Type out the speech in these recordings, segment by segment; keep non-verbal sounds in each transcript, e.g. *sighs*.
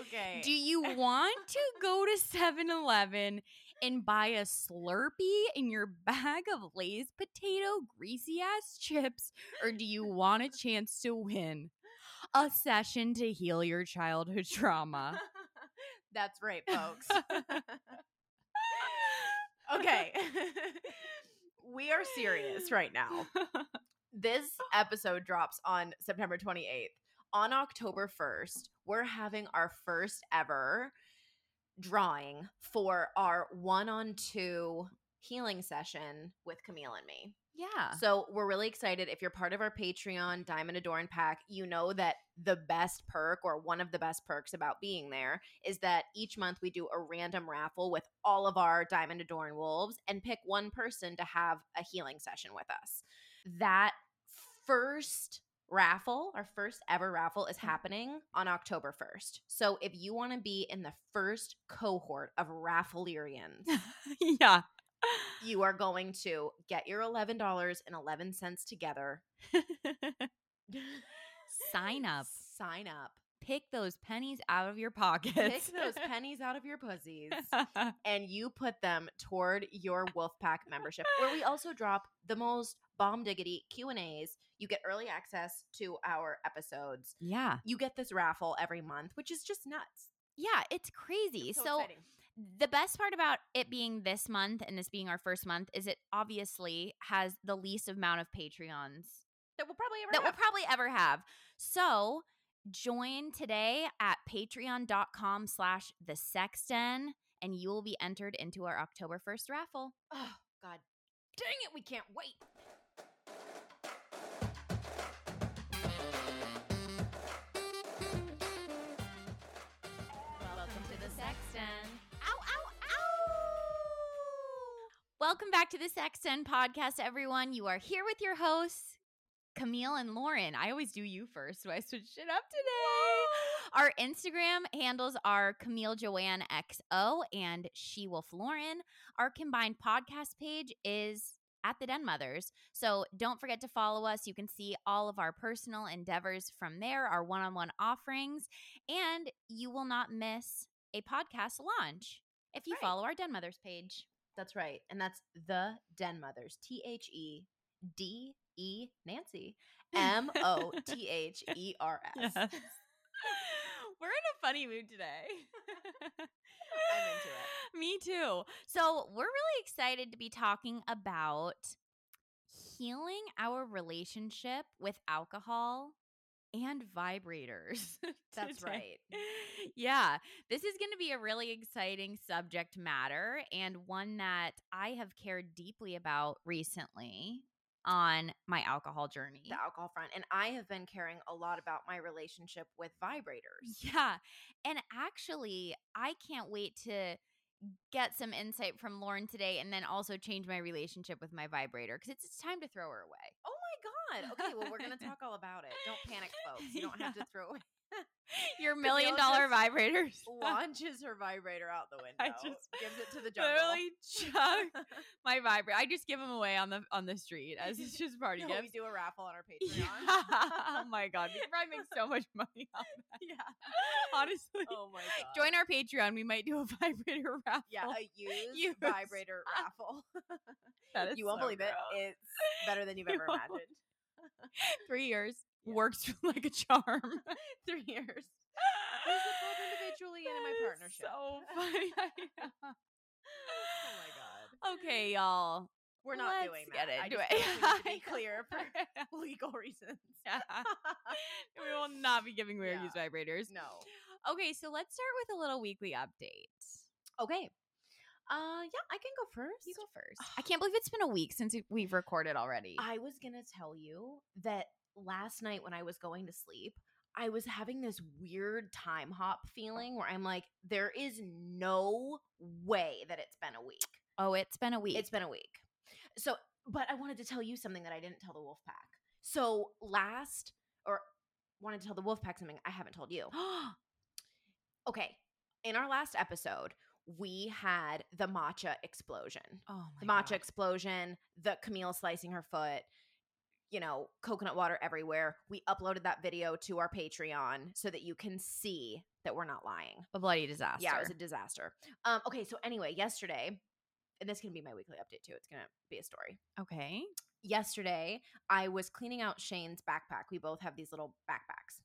Okay. Do you want to go to 7 Eleven and buy a Slurpee in your bag of Lay's potato greasy ass chips? Or do you want a chance to win a session to heal your childhood trauma? *laughs* That's right, folks. *laughs* okay. *laughs* we are serious right now. This episode drops on September 28th. On October 1st, we're having our first ever drawing for our one on two healing session with Camille and me. Yeah. So we're really excited. If you're part of our Patreon Diamond Adorn pack, you know that the best perk or one of the best perks about being there is that each month we do a random raffle with all of our Diamond Adorn wolves and pick one person to have a healing session with us. That first raffle, our first ever raffle, is mm-hmm. happening on October 1st. So if you want to be in the first cohort of rafflearians, *laughs* yeah. you are going to get your $11.11 together. *laughs* Sign up. Sign up. Pick those pennies out of your pockets. Pick those *laughs* pennies out of your pussies and you put them toward your Wolfpack membership where we also drop the most bomb diggity Q&As. You get early access to our episodes. yeah. You get this raffle every month, which is just nuts. Yeah, it's crazy. It's so exciting. the best part about it being this month and this being our first month is it obviously has the least amount of Patreons that we'll probably ever that we'll probably ever have. So join today at patreon.com slash the sexton and you will be entered into our October 1st raffle. Oh, God dang it, we can't wait. Welcome back to the Sexton podcast, everyone. You are here with your hosts, Camille and Lauren. I always do you first, so I switched it up today. Our Instagram handles are Camille Joanne XO and She Wolf Lauren. Our combined podcast page is at the Den Mothers. So don't forget to follow us. You can see all of our personal endeavors from there, our one on one offerings, and you will not miss a podcast launch if you Right. follow our Den Mothers page. That's right. And that's the Den Mothers. T H E D E Nancy. M O T H E R S. Yes. *laughs* We're in a funny mood today. *laughs* I'm into it. Me too. So, we're really excited to be talking about healing our relationship with alcohol and vibrators. *laughs* That's right. Yeah, this is going to be a really exciting subject matter and one that I have cared deeply about recently on my alcohol journey. The alcohol front. And I have been caring a lot about my relationship with vibrators. Yeah. And actually, I can't wait to get some insight from Lauren today and then also change my relationship with my vibrator because it's, it's time to throw her away. Oh my God. Okay, well, we're going *laughs* to talk all about it. Don't panic, folks. You don't have to throw away. *laughs* Your *laughs* million dollar vibrators. Launches her vibrator out the window. I just gives it to the jungle. Literally chuck my vibrator. I just give them away on the on the street as it's just party No, we do a raffle on our Patreon. oh my god, we probably make so much money on that. yeah. Honestly, Oh my God. join our Patreon. We might do a vibrator raffle. Yeah, a used, Used. vibrator raffle. That you won't so believe it. It's better than *laughs* you've ever imagined. *laughs* Three years *laughs* Yeah. works like a charm. Three years. Called individually and in my partnership. So funny. Oh my god. okay, y'all. We're not Let's doing get that. I do it. feel like we need to be clear for legal reasons. Yeah. we will not be giving weird Yeah. use vibrators. no. Okay, so let's start with a little weekly update. Okay. Uh yeah, I can go first. You go first. I can't believe it's been a week since we've recorded already. I was gonna tell you that last night when I was going to sleep, I was having this weird time hop feeling where I'm like, there is no way that it's been a week. oh, it's been a week. It's been a week. So, but I wanted to tell you something that I didn't tell the wolf pack. So last, or wanted to tell the wolf pack something I haven't told you. *gasps* Okay, in our last episode, we had the matcha explosion. oh The matcha God. explosion, the Camille slicing her foot. you know, coconut water everywhere. We uploaded that video to our Patreon so that you can see that we're not lying. A bloody disaster. Yeah, it was a disaster. Um, okay, so anyway, yesterday, and this can be my weekly update too. It's gonna be a story. okay. Yesterday, I was cleaning out Shane's backpack. We both have these little backpacks.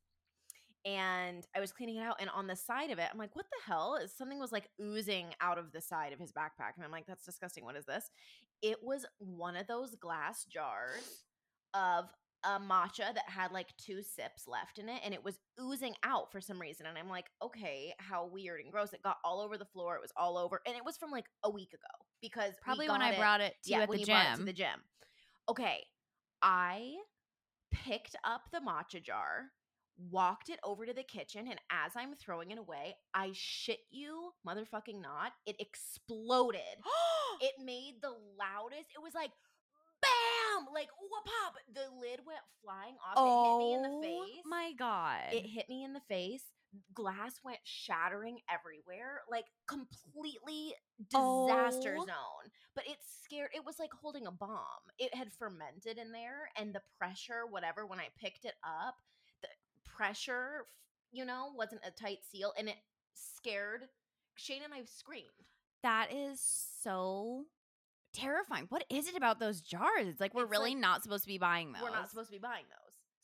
And I was cleaning it out, and on the side of it, I'm like, what the hell? Something was like oozing out of the side of his backpack. And I'm like, that's disgusting. What is this? It was one of those glass jars of a matcha that had like two sips left in it and it was oozing out for some reason and i'm like okay how weird and gross it got all over the floor it was all over and it was from like a week ago because Probably when I it- brought it to yeah you at the gym. brought it to the gym okay i picked up the matcha jar walked it over to the kitchen and as i'm throwing it away i shit you motherfucking not it exploded *gasps* it made the loudest. It was like bam, like whoop pop. The lid went flying off. Oh, it hit me in the oh face. Oh my god. It hit me in the face. Glass went shattering everywhere, like completely disaster Oh. zone. But it scared. It was like holding a bomb. It had fermented in there, and the pressure, whatever. When I picked it up, pressure, you know, wasn't a tight seal, and it scared. Shane and I screamed. that is so terrifying. What is it about those jars? It's like we're It's really like- not supposed to be buying those. We're not supposed to be buying those.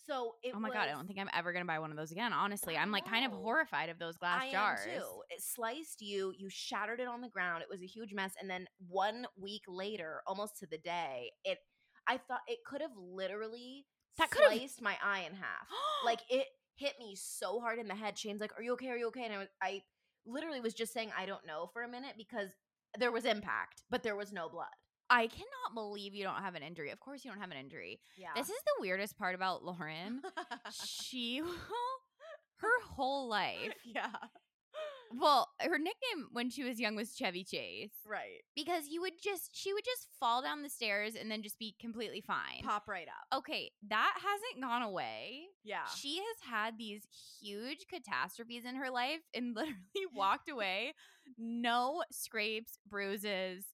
So it oh my god, I don't think I'm ever gonna buy one of those again. Honestly, I'm like kind of horrified of those glass I jars. too. It sliced you. You shattered it on the ground. It was a huge mess. And then one week later, almost to the day, it. I thought it could have literally That could've- sliced my eye in half. *gasps* like it hit me so hard in the head. Shane's like, "Are you okay? Are you okay?" And I was, I literally was just saying, "I don't know" for a minute because there was impact, but there was no blood. I cannot believe you don't have an injury. Of course, you don't have an injury. Yeah. This is the weirdest part about Lauren. *laughs* she will, *laughs* her whole life. yeah. Well, her nickname when she was young was Chevy Chase Right. because you would just, she would just fall down the stairs and then just be completely fine. Pop right up. Okay, that hasn't gone away. Yeah. She has had these huge catastrophes in her life and *laughs* literally walked away. No scrapes, bruises,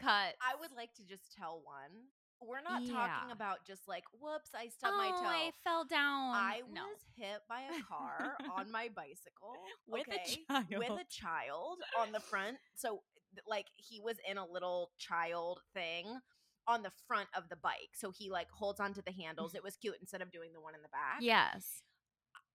cuts. I would like to just tell one. We're not Yeah. talking about just like, whoops, I stubbed my Oh, toe. I fell down. I no. was hit by a car on my *laughs* bicycle With a child. with a child on the front. So, like, he was in a little child thing on the front of the bike. So he like holds onto the handles. *laughs* It was cute instead of doing the one in the back. Yes.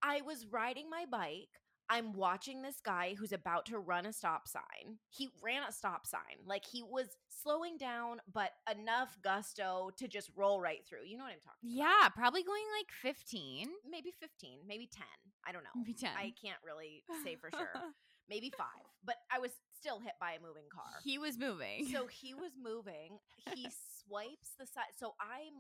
I was riding my bike. I'm watching this guy who's about to run a stop sign. He ran a stop sign. Like he was slowing down, but enough gusto to just roll right through. You know what I'm talking about? Yeah, probably going like 15. Maybe 15, maybe 10. I don't know. Maybe 10. I can't really say for sure. *laughs* Maybe five. But I was still hit by a moving car. he was moving. So *laughs* he was moving. He swipes the side. So I'm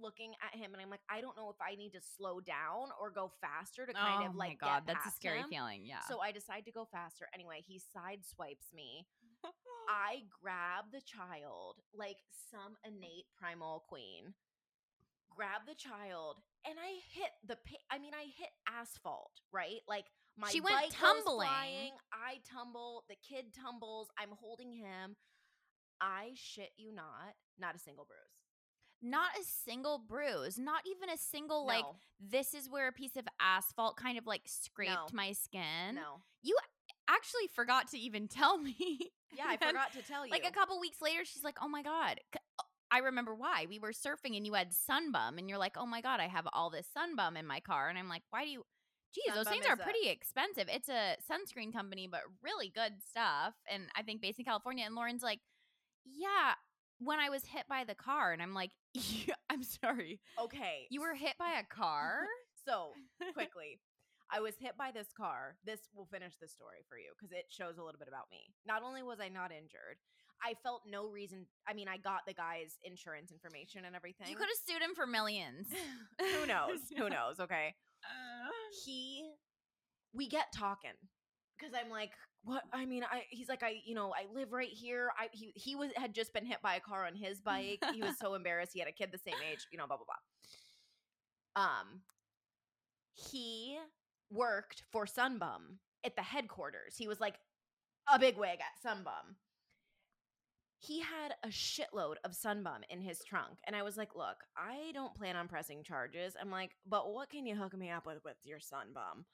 looking at him and I'm like, I don't know if I need to slow down or go faster to kind oh of like my god, that's a scary him. feeling. Yeah. So I decide to go faster. Anyway, he sideswipes me. *laughs* I grab the child like some innate primal queen. Grab the child and I hit the I mean I hit asphalt, right? Like my She went tumbling. flying, I tumble, the kid tumbles, I'm holding him. I shit you not, not a single bruise. Not a single bruise, not even a single like this is where a piece of asphalt kind of like scraped No. my skin. no. You actually forgot to even tell me. *laughs* Yeah, I forgot to tell you. Like a couple weeks later, she's like, "Oh my god." Uh, I remember why. We were surfing and you had Sun Bum and you're like, "Oh my god, I have all this Sun Bum in my car." And I'm like, "Why do you Geez, those things are is a- pretty expensive. It's a sunscreen company, but really good stuff. And I think based in California. And Lauren's like, Yeah, when I was hit by the car. And I'm like, yeah, I'm sorry. okay. You were hit by a car? *laughs* so *laughs* quickly. I was hit by this car. This will finish the story for you because it shows a little bit about me. Not only was I not injured, I felt no reason. I mean, I got the guy's insurance information and everything. You could have sued him for millions. *laughs* Who knows? Who knows? Okay. Uh. He, we get talking because I'm like, what? I mean, I. He's like, I, you know, I live right here. I he he was had just been hit by a car on his bike. he was *laughs* so embarrassed. He had a kid the same age. You know, blah blah blah. Um, he worked for Sun Bum at the headquarters. He was like a big wig at Sun Bum. he had a shitload of Sun Bum in his trunk and i was like look i don't plan on pressing charges i'm like but what can you hook me up with with your Sun Bum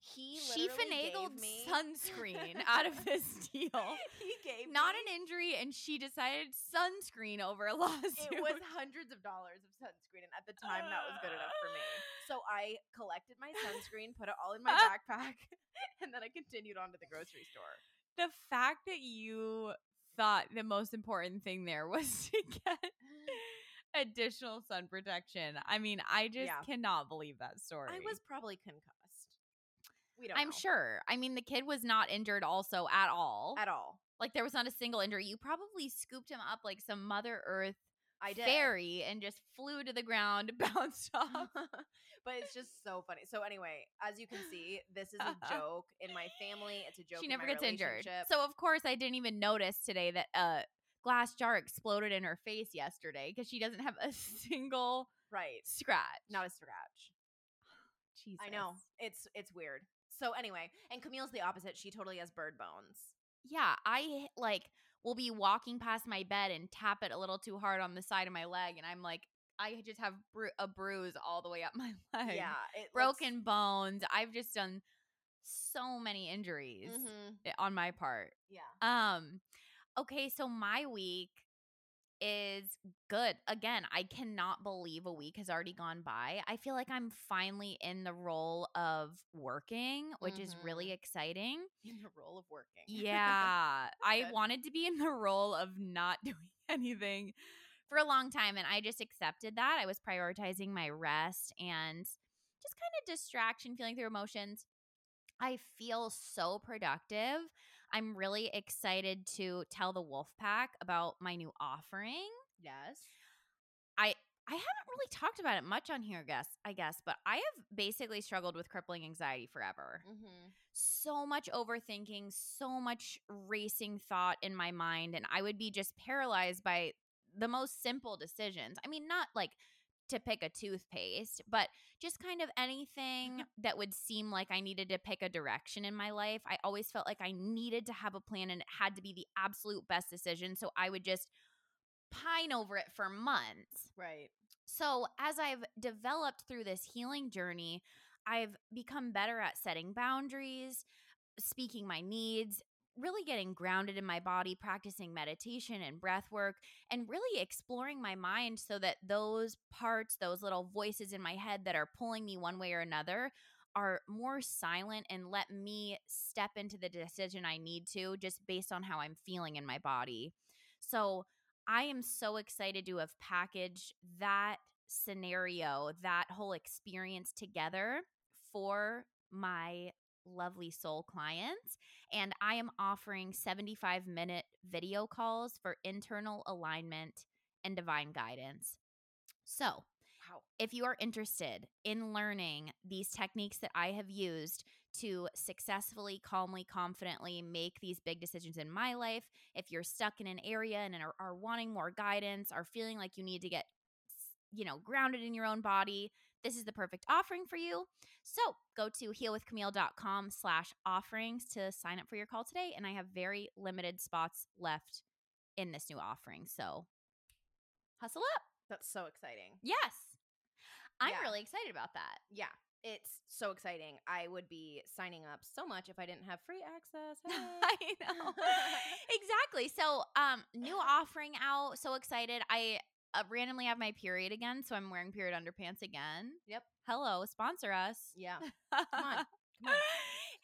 he she finagled me *laughs* sunscreen out of this *laughs* deal. he gave Not me- an injury, and she decided sunscreen over a *laughs* lawsuit. it was hundreds of dollars of sunscreen and at the time that was good enough for me *gasps* so i collected my sunscreen put it all in my backpack and then i continued on to the grocery store the fact that you thought the most important thing there was to get *sighs* additional sun protection. I mean, I just Yeah. cannot believe that story. i was probably concussed we don't I'm know. sure. I mean, the kid was not injured also at all. at all like there was not a single injury. You probably scooped him up like some Mother Earth i did fairy and just flew to the ground, *laughs* bounced off. *laughs* but it's just so funny. So anyway, as you can see, this is a *laughs* joke in my family. It's a joke. she never gets injured. So of course I didn't even notice today that a glass jar exploded in her face yesterday because she doesn't have a single right, scratch. not a scratch. Jesus. *sighs* I know it's it's weird. So anyway, and Camille's the opposite. She totally has bird bones. Yeah, I like will be walking past my bed and tap it a little too hard on the side of my leg, and I'm like, I just have bru- a bruise all the way up *laughs* my leg. yeah, it looks- broken bones. I've just done so many injuries Mhm, on my part. Yeah. Um okay, so my week is good. Again, I cannot believe a week has already gone by. I feel like I'm finally in the role of working, which is really mm-hmm. exciting. In the role of working. *laughs* Yeah. I wanted to be in the role of not *laughs* doing anything for a long time and I just accepted that. I was prioritizing my rest and just kind of distraction, feeling through emotions. I feel so productive. I'm really excited to tell the wolf pack about my new offering. Yes. I I haven't really talked about it much on here, guess I guess, but I have basically struggled with crippling anxiety forever Mm-hmm. so much overthinking, so much racing thought in my mind, and I would be just paralyzed by the most simple decisions. I mean, not like to pick a toothpaste, but just kind of anything mm-hmm. that would seem like I needed to pick a direction in my life. I always felt like I needed to have a plan and it had to be the absolute best decision. So I would just pine over it for months. Right. So, as I've developed through this healing journey, I've become better at setting boundaries, speaking my needs, really getting grounded in my body, practicing meditation and breath work, and really exploring my mind so that those parts, those little voices in my head that are pulling me one way or another, are more silent and let me step into the decision I need to just based on how I'm feeling in my body. So, I am so excited to have packaged that scenario, that whole experience together for my lovely soul clients. And I am offering 75 minute video calls for internal alignment and divine guidance. So, Wow. if you are interested in learning these techniques that I have used to successfully, calmly, confidently make these big decisions in my life, if you're stuck in an area and are, are wanting more guidance, are feeling like you need to get, you know, grounded in your own body, this is the perfect offering for you. So go to healwithcamille.com slash offerings to sign up for your call today. And I have very limited spots left in this new offering. So hustle up. That's so exciting. Yes. I'm Yeah. really excited about that. Yeah. It's so exciting. I would be signing up so much if I didn't have free access. *laughs* Hey. I know. *laughs* exactly. So, um, new *laughs* offering out. So excited. I uh, randomly have my period again, so I'm wearing period underpants again. Yep. Hello, sponsor us. yeah. Come on. *laughs* Come on.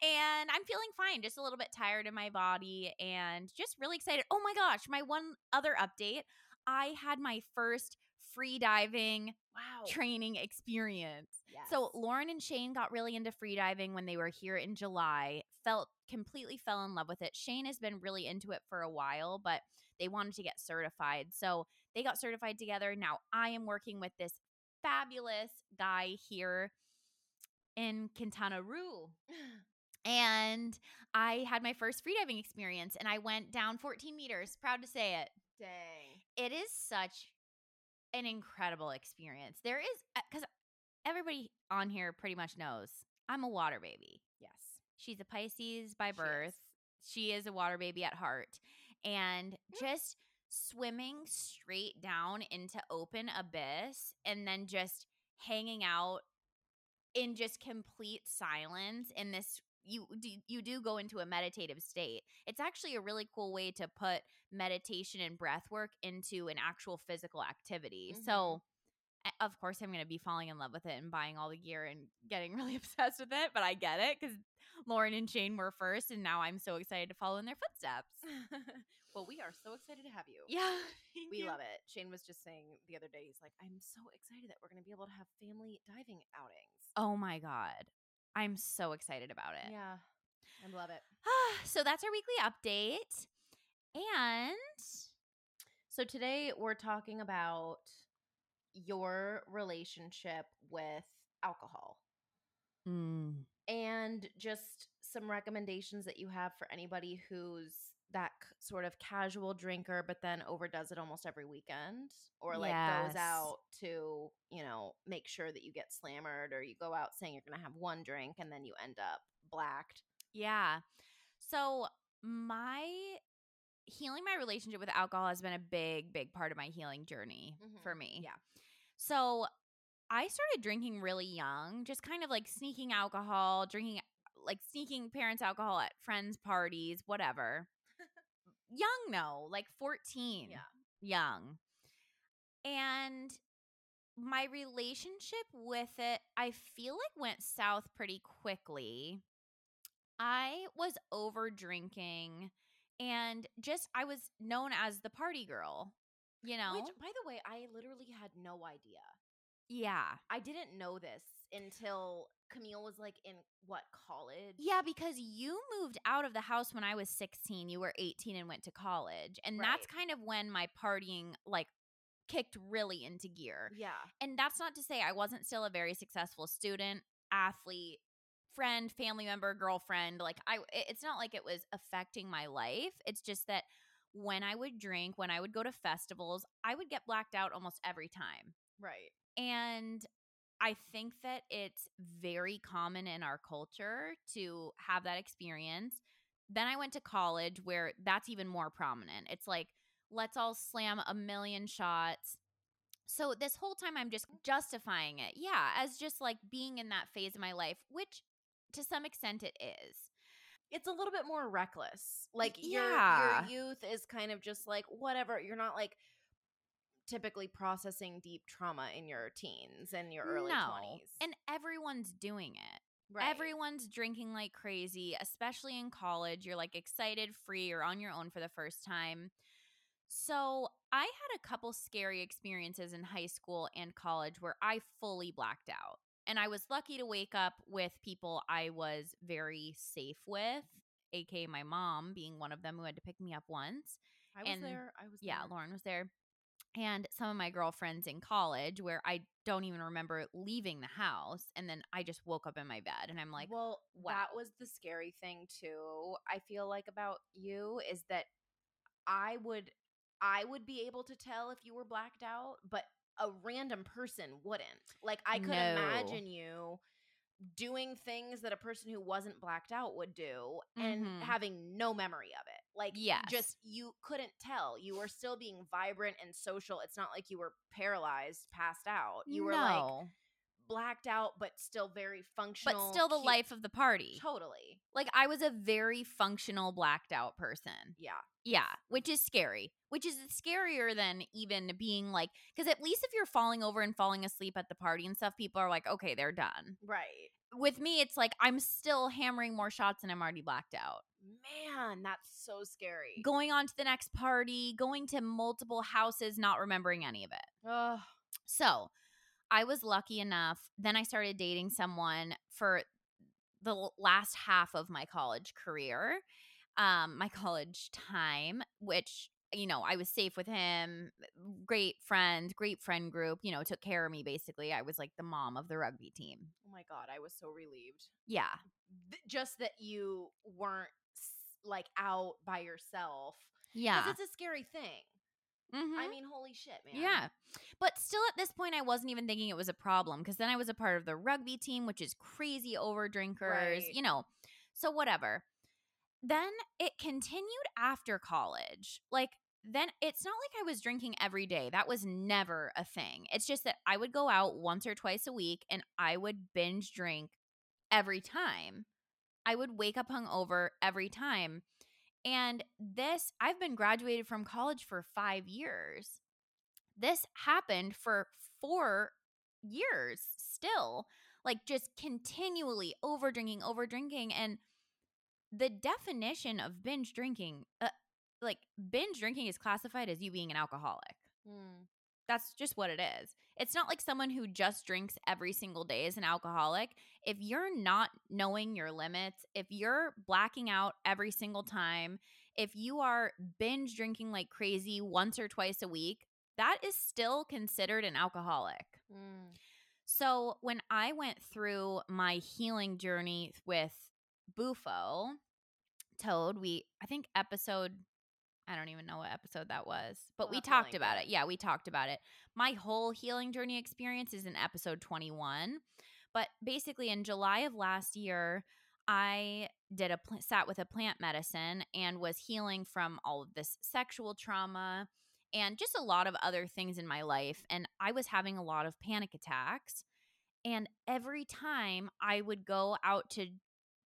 And I'm feeling fine, just a little bit tired in my body and just really excited. Oh my gosh, my one other update. I had my first free diving Wow. training experience. yes. So Lauren and Shane got really into freediving when they were here in July. Felt completely fell in love with it. Shane has been really into it for a while, but they wanted to get certified. So they got certified together. Now I am working with this fabulous guy here in Quintana Roo. *sighs* And I had my first freediving experience and I went down 14 meters. Proud to say it Dang. it is such an incredible experience. There is uh, because everybody on here pretty much knows I'm a water baby. Yes. She's a Pisces by She is. birth. She is a water baby at heart. And mm. just swimming straight down into open abyss and then just hanging out in just complete silence in this you do you do go into a meditative state. It's actually a really cool way to put meditation and breath work into an actual physical activity. Mhm. So of course I'm going to be falling in love with it and buying all the gear and getting *laughs* really obsessed with it, but I get it cuz Lauren and Shane were first and now I'm so excited to follow in their footsteps. *laughs* *laughs* well, we are so excited to have you. Yeah. *laughs* We love it. Shane was just saying the other day, he's like, I'm so excited that we're going to be able to have family diving outings. Oh my god. I'm so excited about it. Yeah. I love it. *sighs* so that's our weekly update. And So today we're talking about your relationship with alcohol mm. and just some recommendations that you have for anybody who's that c- sort of casual drinker but then overdoes it almost every weekend or like goes out to, you know, make sure that you get slammered or you go out saying you're going to have one drink and then you end up blacked. yeah. So my healing my relationship with alcohol has been a big, big part of my healing journey for Mhm. me. Yeah. So I started drinking really young, just kind of like sneaking alcohol, drinking like sneaking parents' alcohol at friends' parties, whatever. Young, though, like 14. Yeah. Young. And my relationship with it, I feel like went south pretty quickly. I was over drinking and just I was known as the party girl, you know? Which by the way, I literally had no idea. yeah. I didn't know this until Camille was like in what college? Yeah, because you moved out of the house when I was 16. You were 18 and went to college. And that's kind of when my partying like kicked really into gear. Yeah. And that's not to say I wasn't still a very successful student, athlete, friend, family member, girlfriend. Like I it's not like it was affecting my life. It's just that when I would drink, when I would go to festivals, I would get blacked out almost every time. Right. And I think that it's very common in our culture to have that experience. Then I went to college where that's even more prominent. It's like, let's all slam a million shots. So this whole time I'm just justifying it. Yeah, as just like being in that phase of my life, which to some extent it is. It's a little bit more reckless. Like your yeah. your youth is kind of just like whatever. You're not like typically processing deep trauma in your teens and your early no. 20s. And everyone's doing it. right. Everyone's drinking like crazy, especially in college. You're like excited, free, or on your own for the first time. So, I had a couple scary experiences in high school and college where I fully blacked out. And I was lucky to wake up with people I was very safe with, aka my mom being one of them who had to pick me up once. I was and- there. I was Yeah, there. Lauren was there. And some of my girlfriends in college where I don't even remember leaving the house. And then I just woke up in my bed and I'm like, well, wow. that was the scary thing too. I feel like about you is that I would I would be able to tell if you were blacked out, but a random person wouldn't. Like I could No. imagine you doing things that a person who wasn't blacked out would do and Mhm. having no memory of it. Like Yes. just you couldn't tell. You were still being vibrant and social. It's not like you were paralyzed, passed out. You were like No. Blacked out but still very functional. but still the cute- life of the party. Totally. Like I was a very functional blacked out person. Yeah. Yeah, which is scary. Which is scarier than even being like cuz at least if you're falling over and falling asleep at the party and stuff people are like, "Okay, they're done." Right. With me it's like I'm still hammering more shots and I'm already blacked out. Man, that's so scary. Going on to the next party, going to multiple houses, not remembering any of it. Ugh. So I was lucky enough. Then I started dating someone for the last half of my college career, um, my *laughs* college time, which, you know, I was safe with him, great friend, great friend group, you know, took care of me basically. I was like the mom of the rugby team. oh my god, I was so relieved. Yeah. Th- just that you weren't like out by yourself. Yeah. it's a scary thing. Mhm. I mean, holy shit, man. Yeah. But still at this point I wasn't even thinking it was a problem because then I was a part of the rugby team which is crazy over drinkers, Right. you know. So whatever. Then it continued after college. Like then it's not like I was drinking every day. That was never a thing. It's just that I would go out once or twice a week and I would binge drink every time. I would wake up hungover every time. And this, I've been graduated from college for five years. This happened for four years still, like just continually over drinking, over drinking. And the definition of binge drinking, uh, like binge drinking is classified as you being an alcoholic. Mm. That's just what it is. It's not like someone who just drinks every single day is an alcoholic. If you're not knowing your limits, if you're blacking out every single time, if you are binge drinking like crazy once or twice a week, that is still considered an alcoholic. Mm. So when I went through my healing journey with Bufo, Toad, we I think episode I don't even know what episode that was, but We'll we talked link about it. Yeah, we talked about it. My whole healing journey experience is in episode 21. But basically, in July of last year, I did a pl- sat with a plant medicine and was healing from all of this sexual trauma and just a lot of other things in my life. And I was having a lot of panic attacks. And every time I would go out to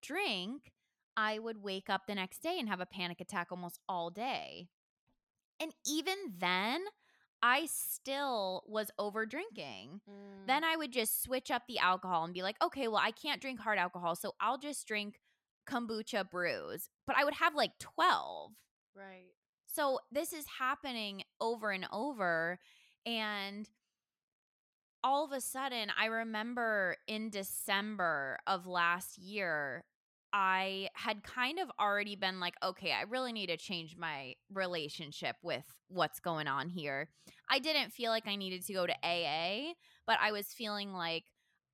drink, I would wake up the next day and have a panic attack almost all day. And even then, I still was over drinking. Mm. Then I would just switch up the alcohol and be like, okay, well, I can't drink hard alcohol, so I'll just drink kombucha brews. But I would have like 12. right. So this is happening over and over. And all of a sudden, I remember in December of last year, I had kind of already been like, okay, I really need to change my relationship with what's going on here. I didn't feel like I needed to go to AA, but I was feeling like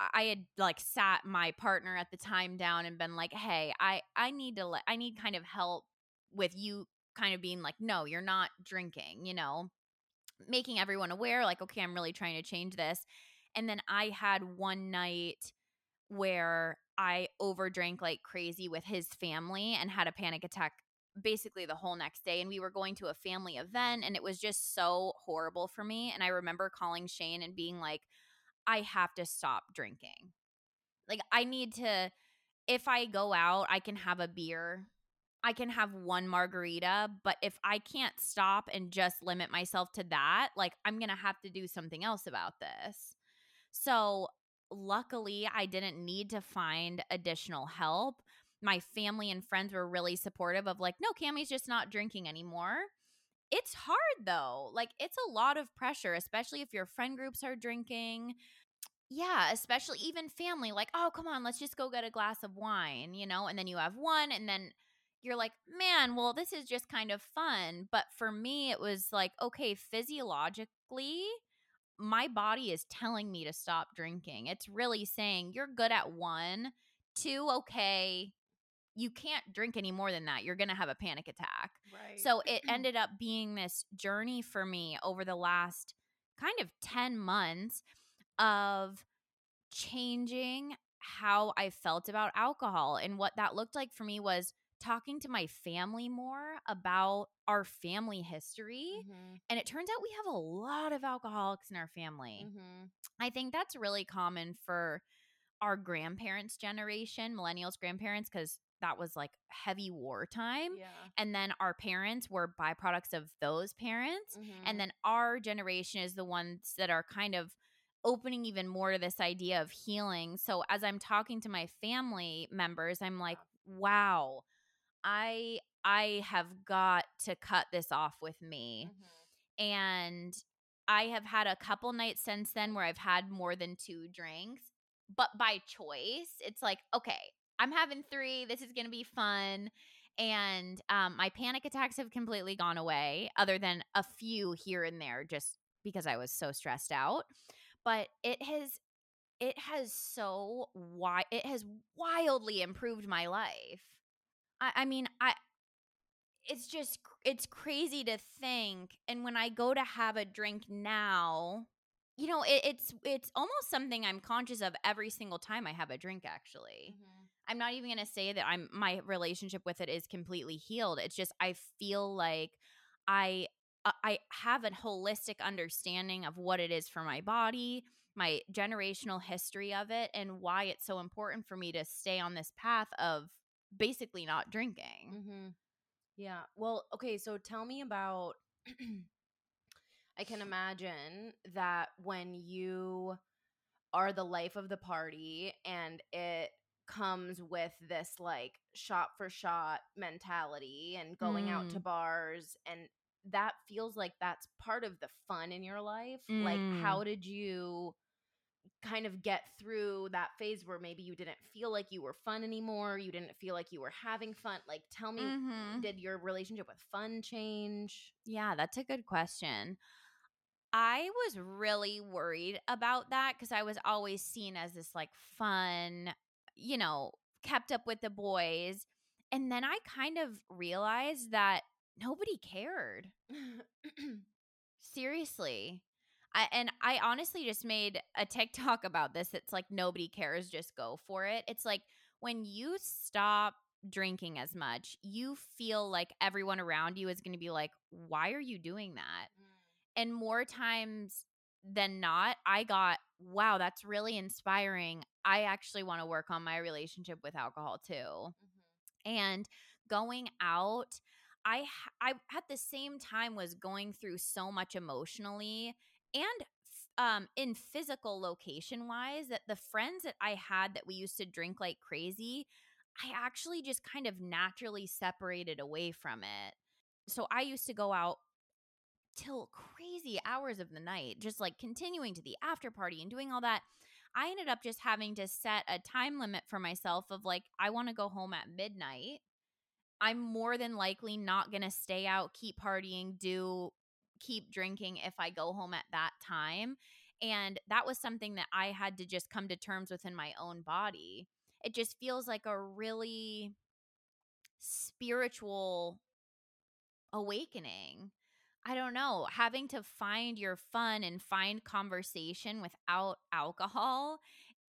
I had like sat my partner at the time down and been like, "Hey, I I need to let I need kind of help with you kind of being like, "No, you're not drinking," you know, making everyone aware like, "Okay, I'm really trying to change this." And then I had one night where I overdrank like crazy with his family and had a panic attack basically the whole next day and we were going to a family event and it was just so horrible for me and I remember calling Shane and being like I have to stop drinking. Like I need to if I go out, I can have a beer. I can have one margarita, but if I can't stop and just limit myself to that, like I'm going to have to do something else about this. So, luckily, I didn't need to find additional help. My family and friends were really supportive of like, no, Cammy's just not drinking anymore. It's hard though. Like it's a lot of pressure, especially if your friend groups are drinking. Yeah, especially even family like, "Oh, come on, let's just go get a glass of wine," you know? And then you have one and then you're like, "Man, well, this is just kind of fun." But for me, it was like, okay, physiologically, my body is telling me to stop drinking. It's really saying, "You're good at 1, 2, okay, you can't drink any more than that. You're going to have a panic attack." Right. So it *clears throat* ended up being this journey for me over the last kind of 10 months of changing how I felt about alcohol. And what that looked like for me was talking to my family more about our family history. Mhm. And it turns out we have a lot of alcoholics in our family. Mhm. I think that's really common for our grandparents' generation, millennials' grandparents, because that was like heavy wartime. Yeah. And then our parents were byproducts of those parents. Mhm. And then our generation is the ones that are kind of opening even more to this idea of healing. So as I'm talking to my family members, I'm like, wow, I I have got to cut this off with me. Mhm. And I have had a couple nights since then where I've had more than two drinks, but by choice. It's like, okay, I'm having three. This is going to be fun. And um, my panic attacks have completely gone away, other than a few here and there, just because I was so stressed out. But it has, it has so why it has wildly improved my life. I, I mean, I, it's just it's crazy to think and when i go to have a drink now you know it, it's it's almost something i'm conscious of every single time i have a drink actually Mhm. i'm not even going to say that i'm my relationship with it is completely healed it's just i feel like i uh, I have a holistic understanding of what it is for my body, my generational history of it, and why it's so important for me to stay on this path of basically not drinking. Mm-hmm. Yeah. Well, okay. So tell me about. *clears throat* I can imagine that when you are the life of the party and it comes with this like shot for shot mentality and going out to Mm. bars and that feels like that's part of the fun in your life like Mm. how did you kind of get through that phase where maybe you didn't feel like you were fun anymore you didn't feel like you were having fun like tell me Mhm. did your relationship with fun change Yeah, that's a good question. I was really worried about that because I was always seen as this like fun, you know, kept up with the boys. And then I kind of realized that nobody cared. *clears throat* Seriously. I, and I honestly just made a TikTok about this. It's like nobody cares, just go for it. It's like when you stop drinking as much, you feel like everyone around you is going to be like, why are you doing that? Mm. And more times than not, I got, wow, that's really inspiring. I actually want to work on my relationship with alcohol too mm-hmm. and going out I I at the same time was going through so much emotionally and um in physical location wise that the friends that i had that we used to drink like crazy i actually just kind of naturally separated away from it so i used to go out till crazy hours of the night just like continuing to the after party and doing all that I ended up just having to set a time limit for myself of like, I want to go home at midnight. I'm more than likely not going to stay out, keep partying, do keep drinking if I go home at that time. And that was something that I had to just come to terms with in my own body. It just feels like a really spiritual awakening. I don't know, having to find your fun and find conversation without alcohol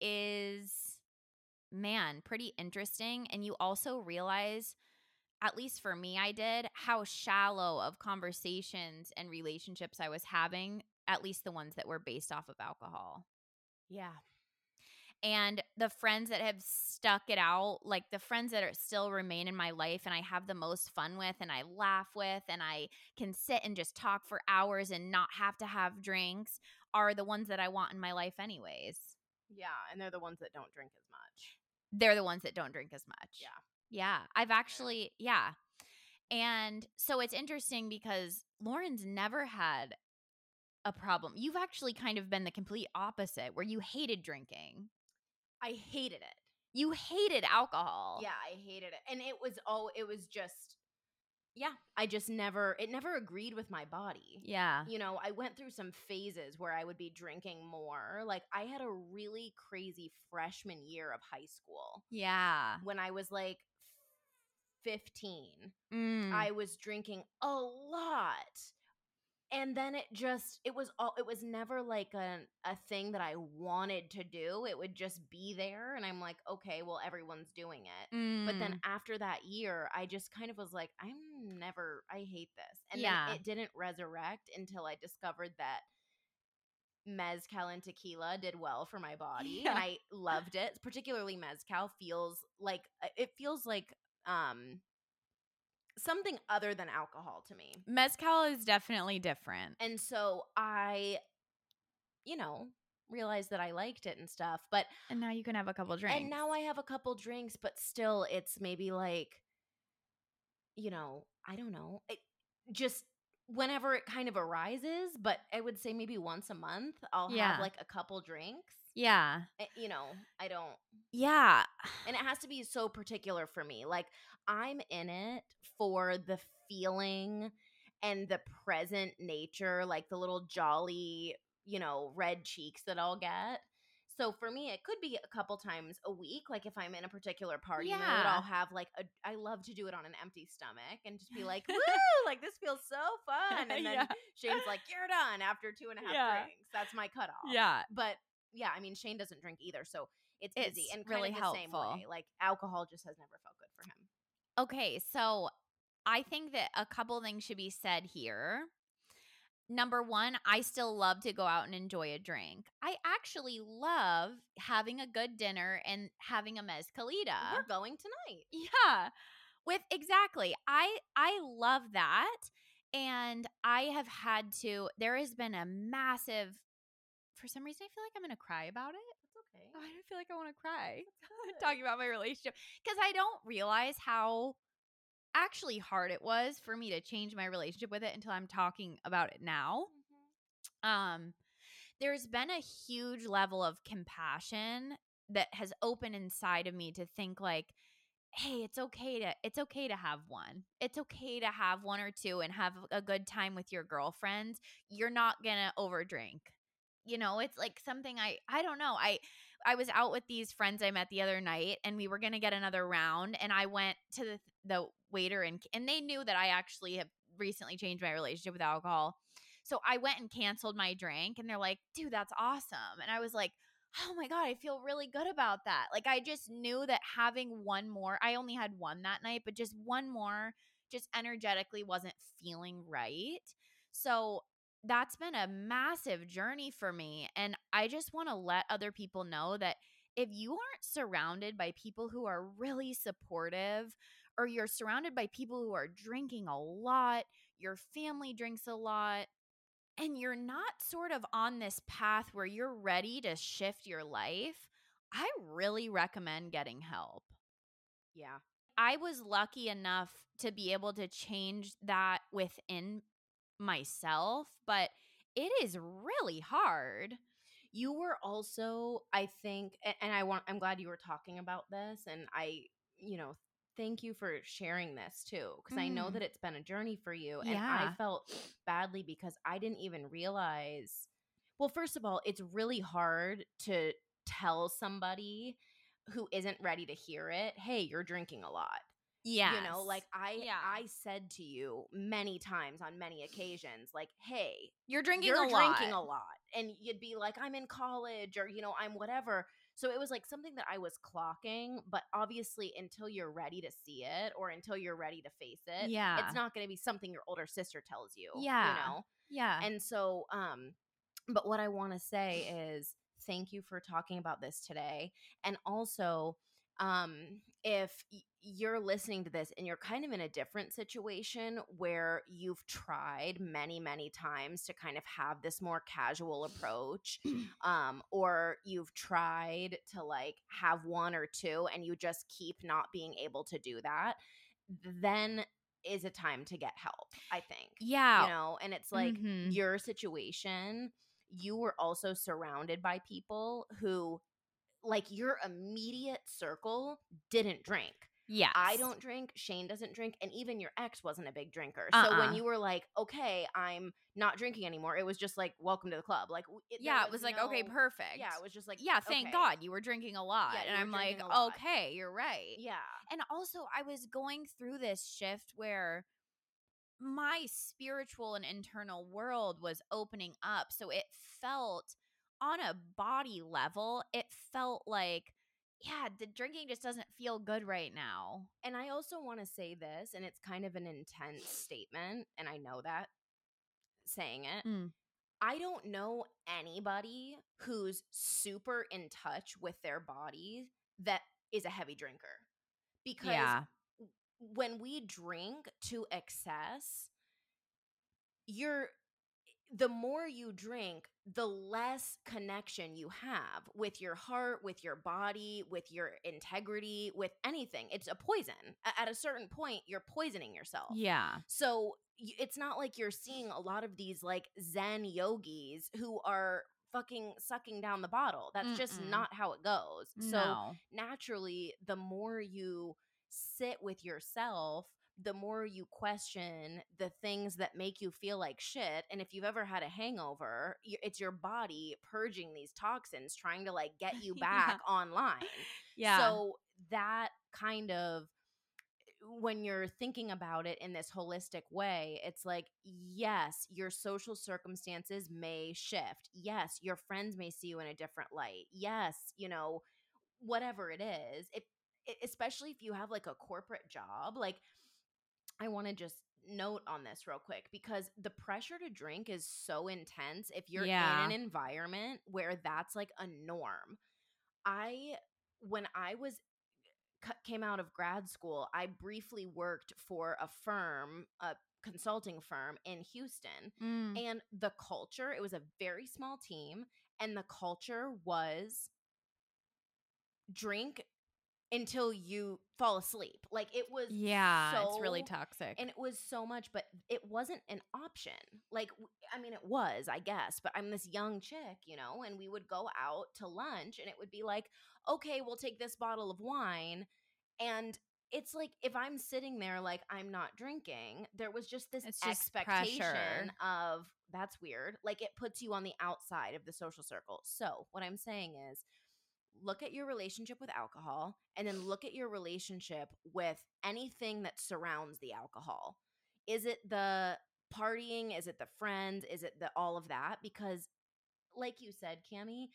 is, man, pretty interesting. And you also realize, at least for me, I did, how shallow of conversations and relationships I was having, at least the ones that were based off of alcohol. Yeah. And the friends that have stuck it out like the friends that are still remain in my life and i have the most fun with and i laugh with and i can sit and just talk for hours and not have to have drinks are the ones that i want in my life anyways. Yeah and they're the ones that don't drink as much. They're the ones that don't drink as much. Yeah yeah i've actually yeah and so it's interesting because lauren's never had a problem you've actually kind of been the complete opposite where you hated drinking i hated it you hated alcohol Yeah, I hated it. And it was oh, it was just yeah, I just never it never agreed with my body. yeah You know, I went through some phases where I would be drinking more. Like I had a really crazy freshman year of high school Yeah. when I was like 15. Mm. I was drinking a lot. And then it just it was all it was never like a a thing that I wanted to do. It would just be there and I'm like, okay, well everyone's doing it. But then Mm. after that year, I just kind of was like, I'm never, I hate this. And Yeah. then it didn't resurrect until I discovered that mezcal and tequila did well for my *laughs* body Yeah. and I loved it. Particularly mezcal feels like uh, it feels like um something other than alcohol to me. Mezcal is definitely different. And so I you know, realized that I liked it and stuff, but And now you can have a couple drinks. and now I have a couple drinks, but still it's maybe like, you know, I don't know. It just whenever it kind of arises, but I would say maybe once a month I'll Yeah. have like a couple drinks. Yeah. Eh, You know, I don't Yeah. and it has to be so particular for me. Like I'm in it for the feeling and the present nature, like the little jolly, you know, red cheeks that I'll get. So for me, it could be a couple times a week. Like if I'm in a particular party mood, I'll have like a. I love to do it on an empty stomach and just be *laughs* like, "Woo! Like this feels so fun." And then Yeah. Shane's like, "You're done after two and a half Yeah. drinks." That's my cutoff Yeah. but yeah, I mean Shane doesn't drink either, so it's It's and really the same helpful. way. Like alcohol just has never felt good for him. Okay, so I think that a couple things should be said here. number one, I still love to go out and enjoy a drink. I actually love having a good dinner and having a mezcalita. We're going tonight. Yeah. With exactly. I I love that and I have had to there has been a massive for some reason I feel like I'm going to cry about it. It's okay. I don't feel like I want to cry *laughs* talking about my relationship because I don't realize how actually hard it was for me to change my relationship with it until I'm talking about it now. Mm-hmm. Um there's been a huge level of compassion that has opened inside of me to think like hey it's okay to it's okay to have one it's okay to have one or two and have a good time with your girlfriends you're not gonna overdrink you know it's like something i i don't know i i was out with these friends i met the other night and we were gonna get another round and i went to the the waiter and and they knew that i actually have recently changed my relationship with alcohol so i went and canceled my drink and they're like dude that's awesome and i was like oh my god i feel really good about that like i just knew that having one more i only had one that night but just one more just energetically wasn't feeling right so that's been a massive journey for me and i just want to let other people know that if you aren't surrounded by people who are really supportive or you're surrounded by people who are drinking a lot your family drinks a lot and you're not sort of on this path where you're ready to shift your life, I really recommend getting help. Yeah. I was lucky enough to be able to change that within myself, but it is really hard. You were also, I think, and I want, I'm glad you were talking about this. And I, you know, thank you for sharing this too, because I know Mm. that it's been a journey for you. And I felt badly because I didn't even realize. Well, first of all, it's really hard to tell somebody who isn't ready to hear it, hey, you're drinking a lot. Yeah. You know, like I Yeah. I said to you many times on many occasions, like, hey, you're drinking you're a lot. drinking a lot. And you'd be like, I'm in college or, you know, I'm whatever. So it was like something that I was clocking, but obviously until you're ready to see it or until you're ready to face it, Yeah. it's not going to be something your older sister tells you. Yeah. You know? Yeah. And so, um, but what I want to say is thank you for talking about this today. And also, um, if you're listening to this and you're kind of in a different situation where you've tried many, many times to kind of have this more casual approach, *clears throat* um, or you've tried to like have one or two and you just keep not being able to do that, then is a time to get help, I think yeah. you know and it's like Mhm. your situation you were also surrounded by people who like your immediate circle didn't drink yes. i don't drink shane doesn't drink and even your ex wasn't a big drinker so Uh-uh. when you were like okay i'm not drinking anymore it was just like welcome to the club like it, Yeah, it was like, okay, perfect. yeah it was just like yeah, thank okay. God you were drinking a lot. Yeah, and I'm like, drinking a lot. okay, you're right. yeah And also, I was going through this shift where my spiritual and internal world was opening up. So it felt on a body level, it felt like, yeah, the drinking just doesn't feel good right now. And I also want to say this, and it's kind of an intense statement, and I know that saying it. Mm. I don't know anybody who's super in touch with their body that is a heavy drinker. Because Yeah. when we drink to excess, you're the more you drink, the less connection you have with your heart, with your body, with your integrity, with anything. It's a poison. At a certain point, you're poisoning yourself. Yeah. So it's not like you're seeing a lot of these like Zen yogis who are fucking sucking down the bottle. That's just Mm-mm. not how it goes. So naturally, the more you sit with yourself, the more you question the things that make you feel like shit. And if you've ever had a hangover, it's your body purging these toxins, trying to like get you *laughs* Yeah. back online. Yeah. So that kind of when you're thinking about it in this holistic way, it's like, yes, your social circumstances may shift. Yes, your friends may see you in a different light. Yes, you know, whatever it is. E- especially if you have like a corporate job, like I want to just note on this real quick because the pressure to drink is so intense if you're Yeah. in an environment where that's like a norm. I when I was came out of grad school, I briefly worked for a firm, a consulting firm in Houston, Mm. and the culture, it was a very small team and the culture was drink until you fall asleep. Like it was Yeah, so, it's really toxic. and it was so much but it wasn't an option like I mean it was i guess but i'm this young chick you know and we would go out to lunch and it would be like okay we'll take this bottle of wine and it's like if i'm sitting there like i'm not drinking there was just this just expectation pressure. of that's weird like it puts you on the outside of the social circle so what i'm saying is look at your relationship with alcohol and then look at your relationship with anything that surrounds the alcohol. Is it the partying? Is it the friends? Is it the all of that? Because, like you said, Cami,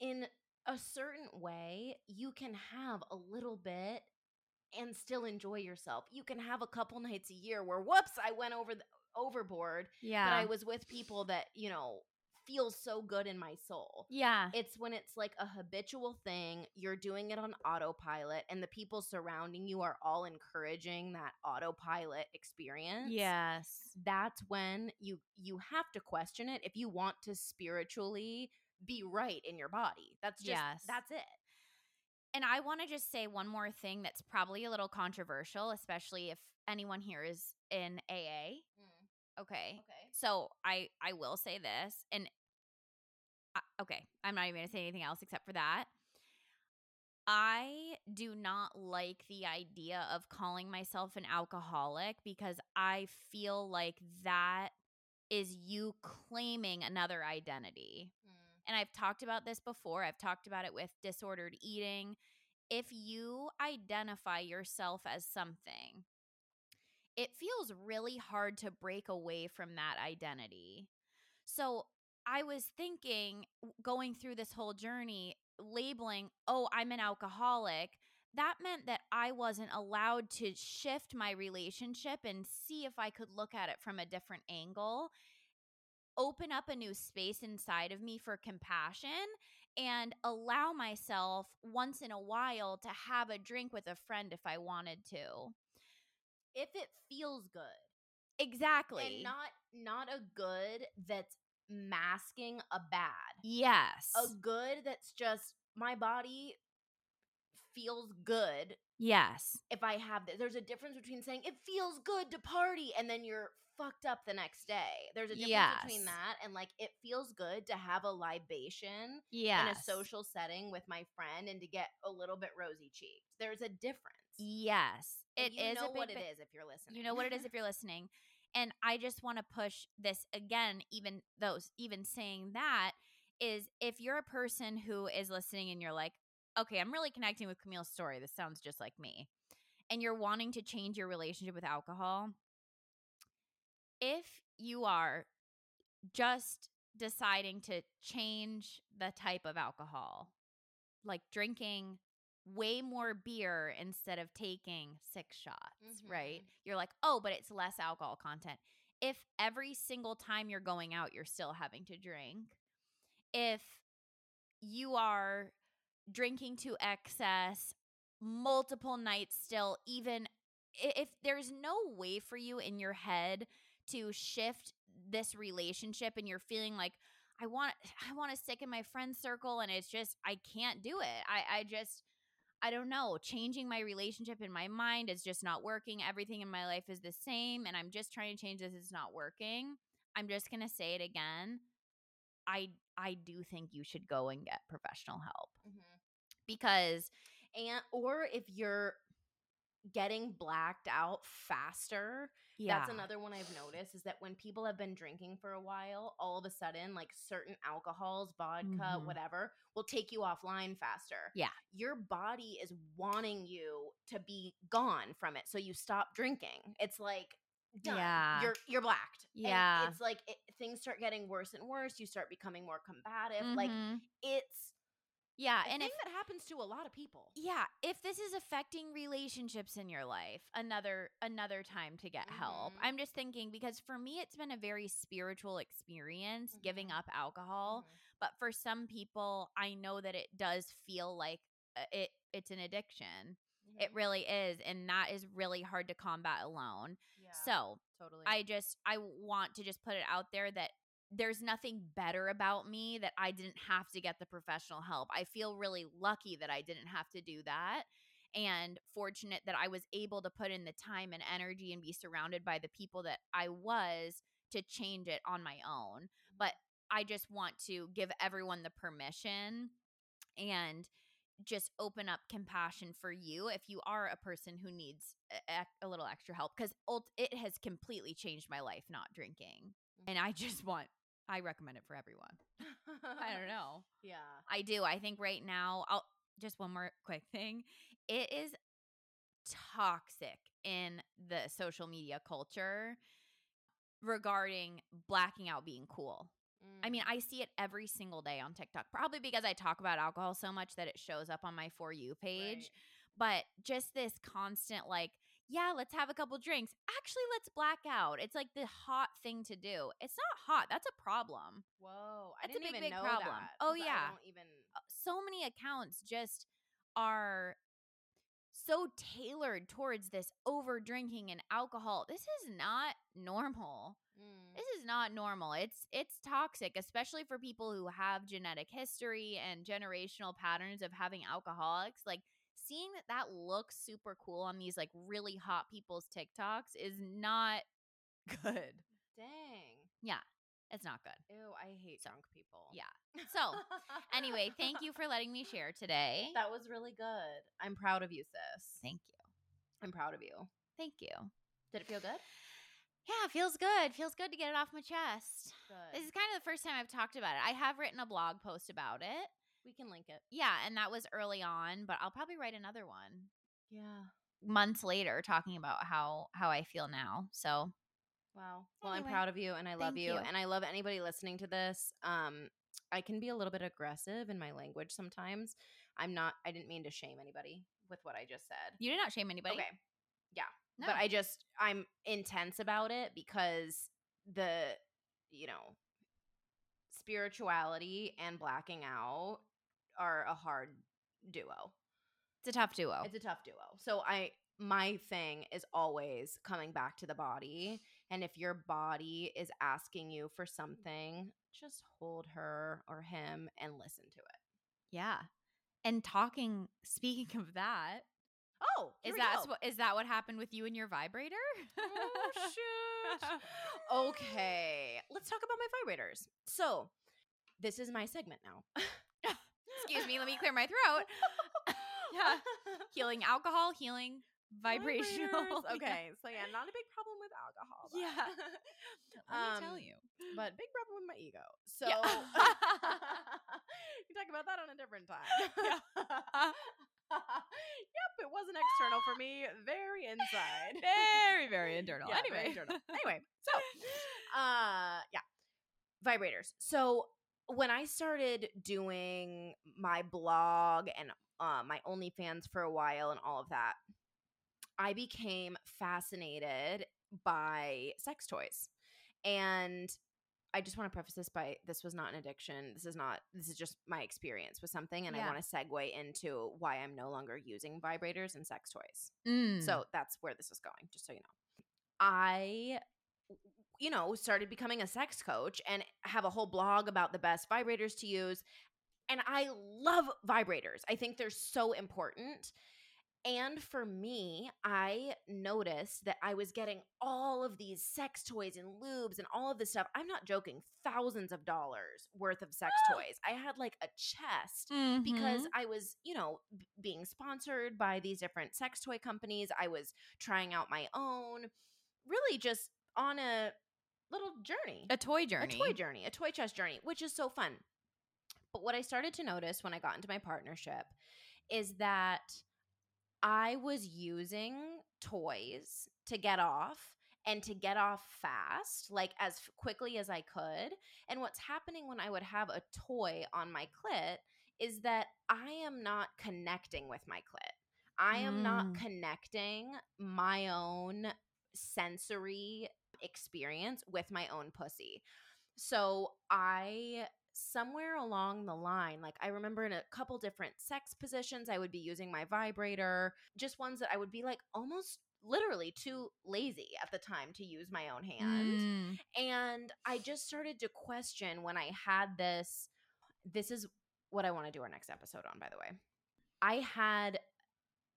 in a certain way, you can have a little bit and still enjoy yourself. You can have a couple nights a year where, whoops, I went over the overboard, yeah. but I was with people that, you know, feel so good in my soul. yeah. It's when it's like a habitual thing, you're doing it on autopilot, and the people surrounding you are all encouraging that autopilot experience. Yes. That's when you you have to question it if you want to spiritually be right in your body. That's just Yes. that's it. And I want to just say one more thing that's probably a little controversial, especially if anyone here is in AA. Okay. Okay. So I I will say this, and I, okay, I'm not even to say anything else except for that. I do not like the idea of calling myself an alcoholic because I feel like that is you claiming another identity. Mm. And I've talked about this before. I've talked about it with disordered eating. If you identify yourself as something, it feels really hard to break away from that identity. So I was thinking, going through this whole journey, labeling, oh, I'm an alcoholic, that meant that I wasn't allowed to shift my relationship and see if I could look at it from a different angle, open up a new space inside of me for compassion, and allow myself once in a while to have a drink with a friend if I wanted to. If it feels good. Exactly. And not not a good that's masking a bad. yes. a good that's just my body feels good yes. if I have this. There's a difference between saying it feels good to party and then you're fucked up the next day. There's a difference between that and like it feels good to have a libation Yes. in a social setting with my friend and to get a little bit rosy cheeked. There's a difference. Yes. It you is know big what it ba- if you're listening. You know what it is if you're listening. And I just want to push this again, even those, even saying that is if you're a person who is listening and you're like, okay, I'm really connecting with Camille's story. This sounds just like me. And you're wanting to change your relationship with alcohol. If you are just deciding to change the type of alcohol, like drinking way more beer instead of taking six shots, right? Mhm. You're like, oh, but it's less alcohol content. If every single time you're going out, you're still having to drink, if you are drinking to excess multiple nights still, even if there's no way for you in your head to shift this relationship and you're feeling like, I want *sighs* I want to stick in my friend circle and it's just I can't do it. I I just I don't know. Changing my relationship in my mind is just not working. Everything in my life is the same and I'm just trying to change this it's not working. I'm just going to say it again. I I do think you should go and get professional help Mhm. because And or if you're getting blacked out faster, yeah. That's another one I've noticed is that when people have been drinking for a while, all of a sudden, like certain alcohols, vodka, Mhm. whatever, will take you offline faster. Yeah. Your body is wanting you to be gone from it. So you stop drinking. It's like, done. Yeah. You're you're blacked. And Yeah. it's like it, things start getting worse and worse. You start becoming more combative. Like Mhm. it's Yeah, and thing if that happens to a lot of people. yeah, if this is affecting relationships in your life, another another time to get help. Mhm. I'm just thinking because for me it's been a very spiritual experience giving Mhm. up alcohol, Mhm. but for some people I know that it does feel like uh, it it's an addiction. It really is and that is really hard to combat alone. yeah, So, totally. I just I want to just put it out there that there's nothing better about me that I didn't have to get the professional help. I feel really lucky that I didn't have to do that and fortunate that I was able to put in the time and energy and be surrounded by the people that I was to change it on my own. Mm-hmm. But I just want to give everyone the permission and just open up compassion for you if you are a person who needs a, a little extra help because it has completely changed my life not drinking mm-hmm. and i just want i recommend it for everyone i don't *laughs* know Yeah. i do i think right now i'll just one more quick thing it is toxic in the social media culture regarding blacking out being cool I Mm. mean, I see it every single day on TikTok, probably because I talk about alcohol so much that it shows up on my For You page. But just this constant, like, yeah, let's have a couple drinks. Actually, let's black out. It's like the hot thing to do. It's not hot. That's a problem. Whoa, That's a didn't big, even big know problem. that. Oh, yeah. don't even. Uh, So many accounts just are so tailored towards this over drinking and alcohol. This is not normal. Mm. This is not normal. It's it's toxic, especially for people who have genetic history and generational patterns of having alcoholics. Like seeing that that looks super cool on these like really hot people's TikToks is not *laughs* good. Dang. Yeah. It's not good. Ew, I hate So, drunk people. yeah. So, Anyway, thank you for letting me share *laughs* today. That was really good. I'm proud of you, sis. Thank you. I'm proud of you. Thank you. Did it feel good? Yeah, it feels good. Feels good to get it off my chest. Good. This is kind of the first time I've talked about it. I have written a blog post about it. We can link it. Yeah, and that was early on, but I'll probably write another one Yeah. months later talking about how how I feel now. So, Wow. Well, Anyway, I'm proud of you and I love you. you. And I love anybody listening to this. Um, I can be a little bit aggressive in my language sometimes. I'm not I didn't mean to shame anybody with what I just said. you did not shame anybody. Okay. Yeah. No. But I just I'm intense about it because the you know spirituality and blacking out are a hard duo. it's a tough duo. It's a tough duo. So I my thing is always coming back to the body and if your body is asking you for something, just hold her or him and listen to it. yeah. And talking speaking of that, Oh, is that what is that what happened with you and your vibrator? Oh, shoot. *laughs* okay, let's talk about my vibrators. So, this is my segment now. *laughs* Excuse me, let me clear my throat. *laughs* *laughs* Yeah. Healing alcohol, healing vibrational. *laughs* Okay, so yeah, not a big problem with alcohol. but- Yeah. Let me tell Um, you. but big problem with my ego. So Yeah. we talk about that on a different time. Yeah. yep, it wasn't external for me. Very inside. Very, very internal. Yeah, anyway. very internal. Anyway, so uh yeah. Vibrators. So when I started doing my blog and uh, my OnlyFans for a while and all of that, I became fascinated by sex toys. And I just want to preface this by this was not an addiction. This is not, this is just my experience with something. And Yeah. I want to segue into why I'm no longer using vibrators and sex toys. Mm. So that's where this is going, just so you know. I, you know, started becoming a sex coach and have a whole blog about the best vibrators to use. And I love vibrators, I think they're so important. And for me, I noticed that I was getting all of these sex toys and lubes and all of this stuff. I'm not joking, thousands of dollars worth of sex toys. I had like a chest Mm-hmm. because I was, you know, b- being sponsored by these different sex toy companies. I was trying out my own, really just on a little journey, a toy journey. a toy journey, a toy chest journey, which is so fun. But what I started to notice when I got into my partnership is that I was using toys to get off and to get off fast, like as quickly as I could. And what's happening when I would have a toy on my clit is that I am not connecting with my clit. I am not Mm. connecting my own sensory experience with my own pussy. So I somewhere along the line like I remember in a couple different sex positions I would be using my vibrator, just ones that I would be like almost literally too lazy at the time to use my own hand. Mm. And I just started to question when I had this. This is what I want to do our next episode on, by the way. I had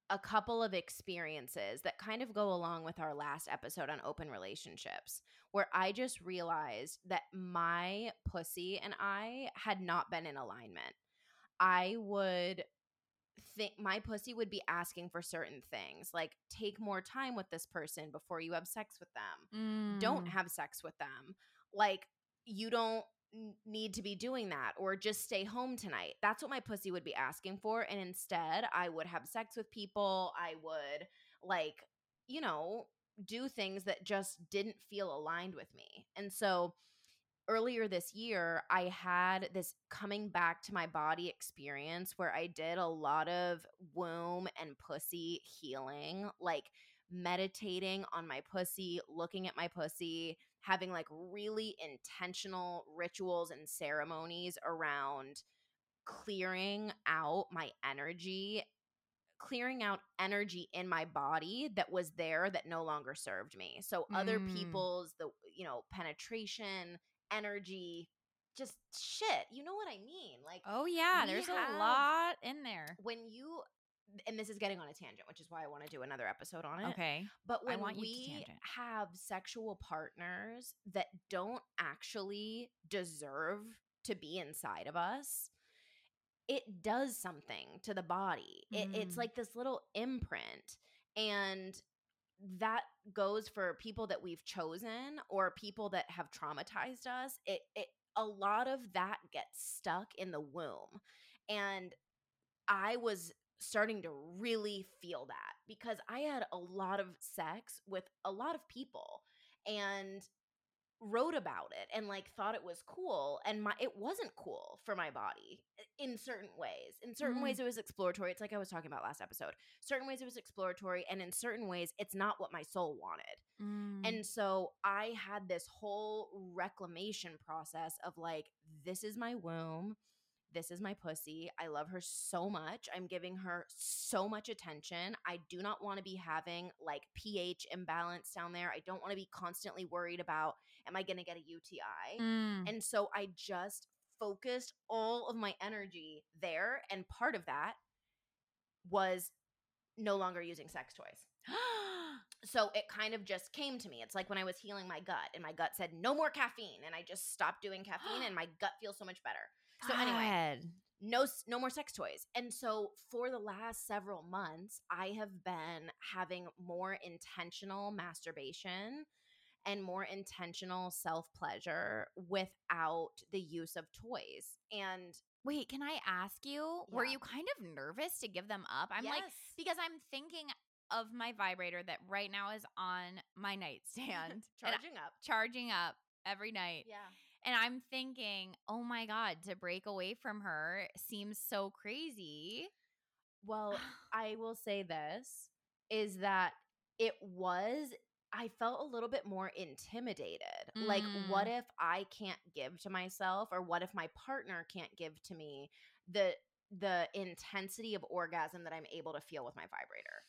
a couple of experiences that kind of go along with our last episode on open relationships, where I just realized that my pussy and I had not been in alignment. I would think my pussy would be asking for certain things, like take more time with this person before you have sex with them don't Mm. have sex with them. Like you don't need to be doing that or just stay home tonight. That's what my pussy would be asking for and instead I would have sex with people. I would like, you know, do things that just didn't feel aligned with me. And so earlier this year, I had this coming back to my body experience where I did a lot of womb and pussy healing, like meditating on my pussy, looking at my pussy, having like really intentional rituals and ceremonies around clearing out my energy clearing out energy in my body that was there that no longer served me. So other Mm. people's the you know penetration, energy, just shit. You know what I mean? Like Oh yeah, there's have- a lot in there. when you and this is getting on a tangent, which is why I want to do another episode on it. Okay. But when we have sexual partners that don't actually deserve to be inside of us, it does something to the body. It, it's Mm. like this little imprint. And that goes for people that we've chosen or people that have traumatized us. It, it a lot of that gets stuck in the womb. And I was starting to really feel that because I had a lot of sex with a lot of people and wrote about it and like thought it was cool and my it wasn't cool for my body in certain ways. In certain Mm. ways it was exploratory. It's like I was talking about last episode. Certain ways it was exploratory and in certain ways it's not what my soul wanted. Mm. And so I had this whole reclamation process of like, this is my womb. This is my pussy. I love her so much. I'm giving her so much attention. I do not want to be having like pH imbalance down there. I don't want to be constantly worried about, am I going to get a UTI? Mm. And so I just focused all of my energy there. And part of that was no longer using sex toys *gasps* so it kind of just came to me. It's like when I was healing my gut and my gut said no more caffeine and I just stopped doing caffeine and *gasps* my gut feels so much better. So anyway, no no more sex toys. And so for the last several months, I have been having more intentional masturbation and more intentional self-pleasure without the use of toys. And Wait, can I ask you? Were you kind of nervous to give them up? I'm like, because I'm thinking of my vibrator that right now is on my nightstand, *laughs* charging up. charging up every night. Yeah. And I'm thinking, oh my God, to break away from her seems so crazy. Well, *sighs* I will say this is that it was I felt a little bit more intimidated. Like what mm. if I can't give to myself or what if my partner can't give to me the the intensity of orgasm that I'm able to feel with my vibrator.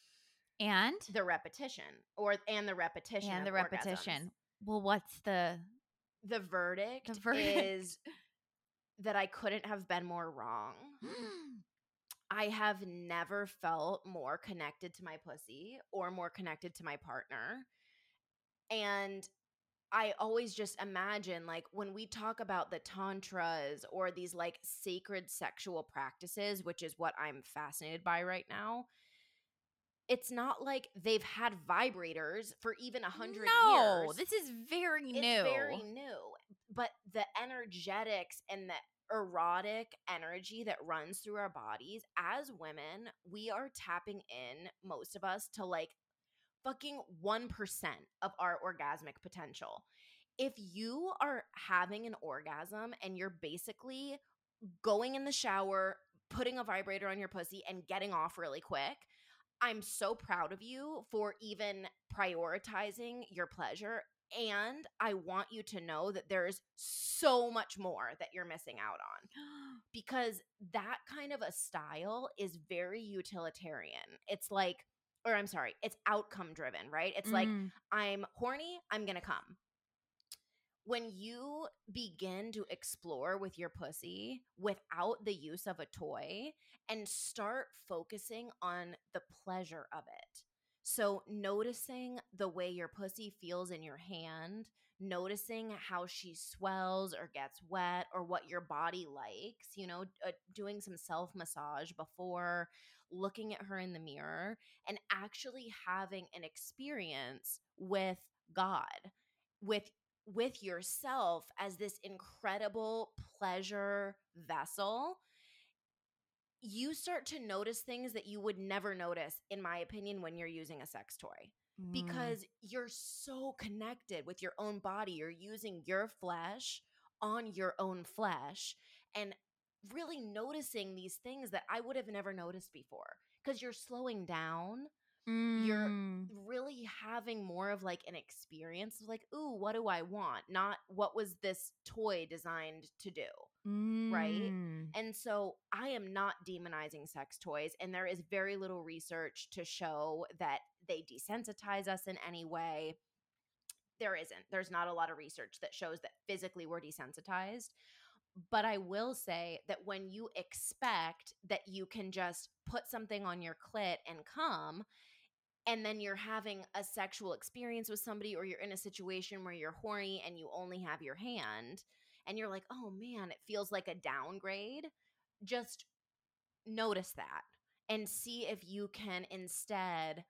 and The repetition or and the repetition and the of orgasms. repetition. Well, what's the The verdict, The verdict. is that I couldn't have been more wrong. *gasps* I have never felt more connected to my pussy or more connected to my partner. And I always just imagine, like, when we talk about the tantras or these like sacred sexual practices, which is what I'm fascinated by right now, it's not like they've had vibrators for even a hundred no, years. this is very it's new. very new. But the energetics and the erotic energy that runs through our bodies as women, we are tapping in, most of us, to like fucking 1% of our orgasmic potential. If you are having an orgasm and you're basically going in the shower, putting a vibrator on your pussy and getting off really quick. I'm so proud of you for even prioritizing your pleasure. And I want you to know that there's so much more that you're missing out on *gasps* because that kind of a style is very utilitarian. It's like, or I'm sorry, it's outcome driven, right? It's like, Mm. I'm horny, I'm gonna come. When you begin to explore with your pussy without the use of a toy and start focusing on the pleasure of it. So, noticing the way your pussy feels in your hand, noticing how she swells or gets wet or what your body likes, you know, uh, doing some self massage before, looking at her in the mirror, and actually having an experience with God, with with yourself as this incredible pleasure vessel you start to notice things that you would never notice in my opinion when you're using a sex toy Mm. because you're so connected with your own body you're using your flesh on your own flesh and really noticing these things that I would have never noticed before because you're slowing down you're Mm. really having more of like an experience of like, ooh, what do I want? Not what was this toy designed to do. right? Mm. And so I am not demonizing sex toys, and there is very little research to show that they desensitize us in any way. There isn't. There's not a lot of research that shows that physically we're desensitized. But I will say that when you expect that you can just put something on your clit and come, and then you're having a sexual experience with somebody, or you're in a situation where you're horny and you only have your hand, and you're like, oh man, it feels like a downgrade, just notice that and see if you can instead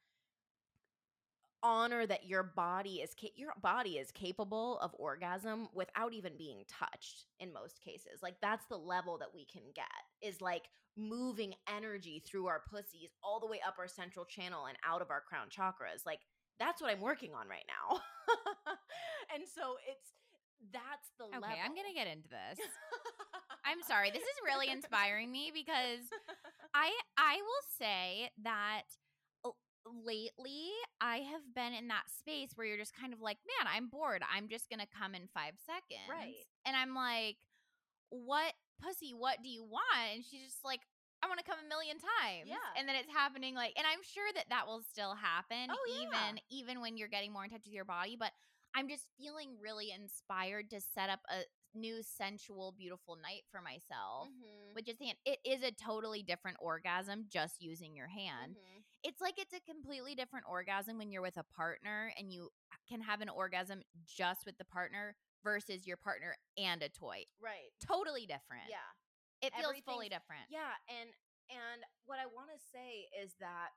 honor that your body is ca- your body is capable of orgasm without even being touched in most cases like that's the level that we can get is like moving energy through our pussies all the way up our central channel and out of our crown chakras like that's what i'm working on right now *laughs* and so it's that's the Okay, level I'm gonna get into this. *laughs* I'm sorry. This is really inspiring me because *laughs* I I will say that uh, lately I have been in that space where you're just kind of like, man, I'm bored. I'm just gonna come in five seconds, Right. And I'm like, what pussy? What do you want? And she's just like. I want to come a million times. Yeah. And then it's happening like and I'm sure that that will still happen Oh, yeah. even even when you're getting more in touch with your body, but I'm just feeling really inspired to set up a new sensual beautiful night for myself. Mhm. Which is hand. It is a totally different orgasm just using your hand. Mhm. It's like it's a completely different orgasm when you're with a partner and you can have an orgasm just with the partner versus your partner and a toy. right Totally different. yeah It feels fully different. Yeah, and and what I want to say is that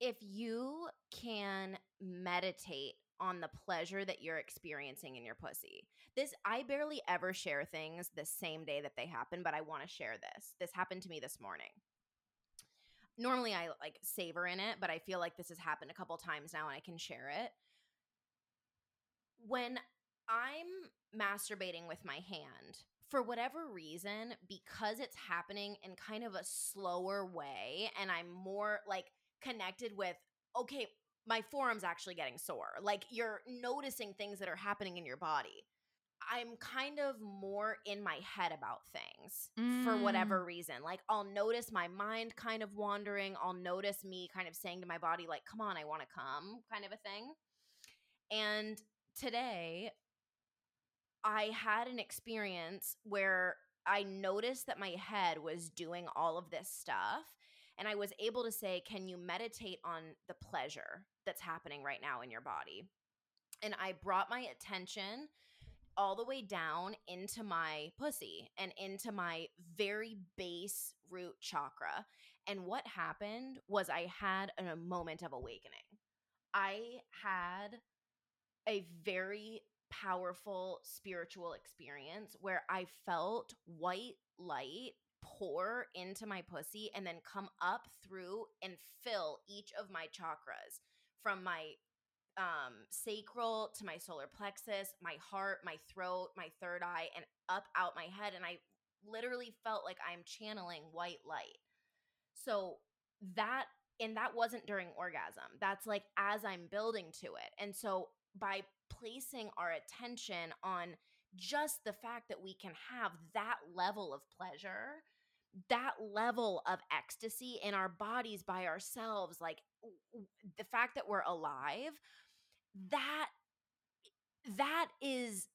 if you can meditate on the pleasure that you're experiencing in your pussy. This I barely ever share things the same day that they happen, but I want to share this. This happened to me this morning. Normally I like savor in it, but I feel like this has happened a couple times now and I can share it. When I'm masturbating with my hand, for whatever reason, because it's happening in kind of a slower way, and I'm more like connected with, okay, my forearm's actually getting sore. Like you're noticing things that are happening in your body. I'm kind of more in my head about things for Mm. whatever reason. Like I'll notice my mind kind of wandering. I'll notice me kind of saying to my body, like, come on, I want to come, kind of a thing. And today, I had an experience where I noticed that my head was doing all of this stuff. And I was able to say, Can you meditate on the pleasure that's happening right now in your body? And I brought my attention all the way down into my pussy and into my very base root chakra. And what happened was I had a moment of awakening. I had a very powerful spiritual experience where I felt white light pour into my pussy and then come up through and fill each of my chakras from my um sacral to my solar plexus, my heart, my throat, my third eye and up out my head and I literally felt like I'm channeling white light. So that and that wasn't during orgasm. That's like as I'm building to it. And so by placing our attention on just the fact that we can have that level of pleasure, that level of ecstasy in our bodies by ourselves, like the fact that we're alive, that that is